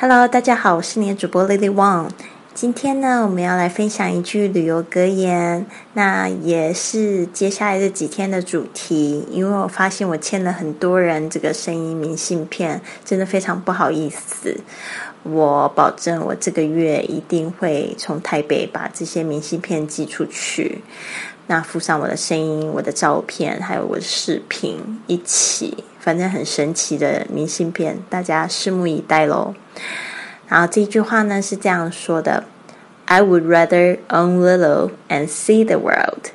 Hello，大家好，我是你的主播 Lily Wang。今天呢，我们要来分享一句旅游格言，那也是接下来这几天的主题。因为我发现我欠了很多人这个声音明信片，真的非常不好意思。我保证，我这个月一定会从台北把这些明信片寄出去。那附上我的声音、我的照片，还有我的视频一起，反正很神奇的明信片，大家拭目以待喽。然后这句话呢是这样说的：“I would rather own little and see the world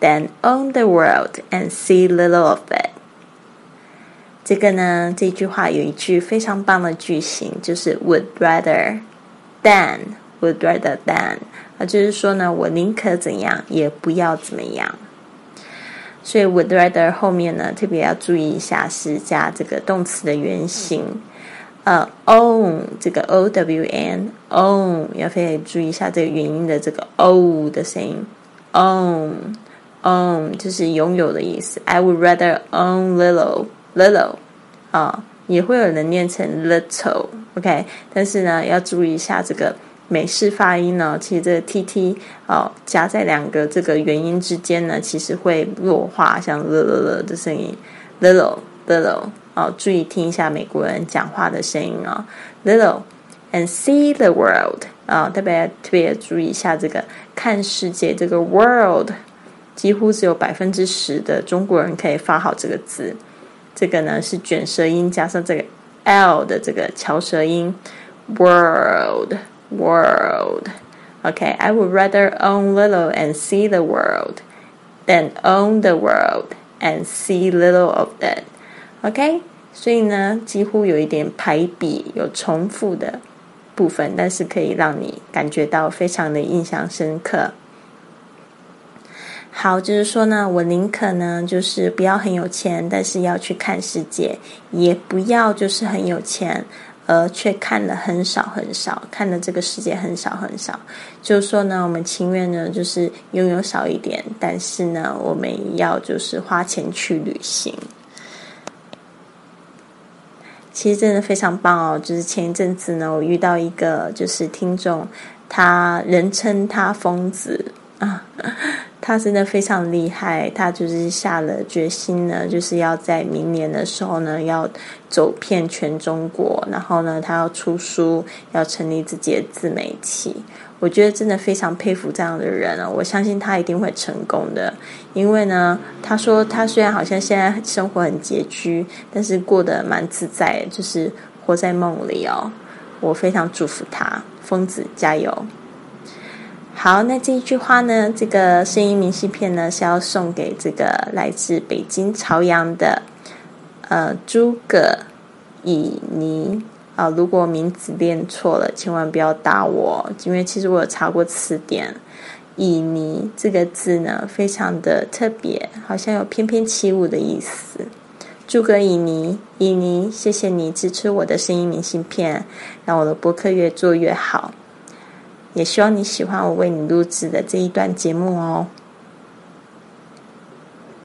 than own the world and see little of it。”这个呢，这句话有一句非常棒的句型，就是 “would rather than would rather than”。啊，就是说呢，我宁可怎样，也不要怎么样。所以，would rather 后面呢，特别要注意一下，是加这个动词的原形。呃，own 这个 o w n own 要非常注意一下这个元音的这个 o 的声音。own own 就是拥有的意思。I would rather own little little 啊，也会有人念成 little，OK，但是呢，要注意一下这个。美式发音呢，其实这个 T T 哦夹在两个这个元音之间呢，其实会弱化，像了了了的声音，little little 哦，注意听一下美国人讲话的声音啊，little and see the world 啊，特别特别注意一下这个看世界这个 world，几乎只有百分之十的中国人可以发好这个字，这个呢是卷舌音加上这个 L 的这个翘舌音，world。world. OK. I would rather own little and see the world than own the world and see little of that. OK，所以呢，几乎有一点排比，有重复的部分，但是可以让你感觉到非常的印象深刻。好，就是说呢，我宁可呢，就是不要很有钱，但是要去看世界，也不要就是很有钱。而却看的很少很少，看的这个世界很少很少。就是说呢，我们情愿呢，就是拥有少一点，但是呢，我们要就是花钱去旅行。其实真的非常棒哦！就是前一阵子呢，我遇到一个就是听众，他人称他疯子啊。他真的非常厉害，他就是下了决心呢，就是要在明年的时候呢，要走遍全中国，然后呢，他要出书，要成立自己的自媒体。我觉得真的非常佩服这样的人啊！我相信他一定会成功的，因为呢，他说他虽然好像现在生活很拮据，但是过得蛮自在，就是活在梦里哦。我非常祝福他，疯子加油！好，那这一句话呢？这个声音明信片呢，是要送给这个来自北京朝阳的呃诸葛以尼啊。如果名字念错了，千万不要打我，因为其实我有查过词典。以尼这个字呢，非常的特别，好像有翩翩起舞的意思。诸葛以尼，以尼，谢谢你支持我的声音明信片，让我的博客越做越好。也希望你喜欢我为你录制的这一段节目哦。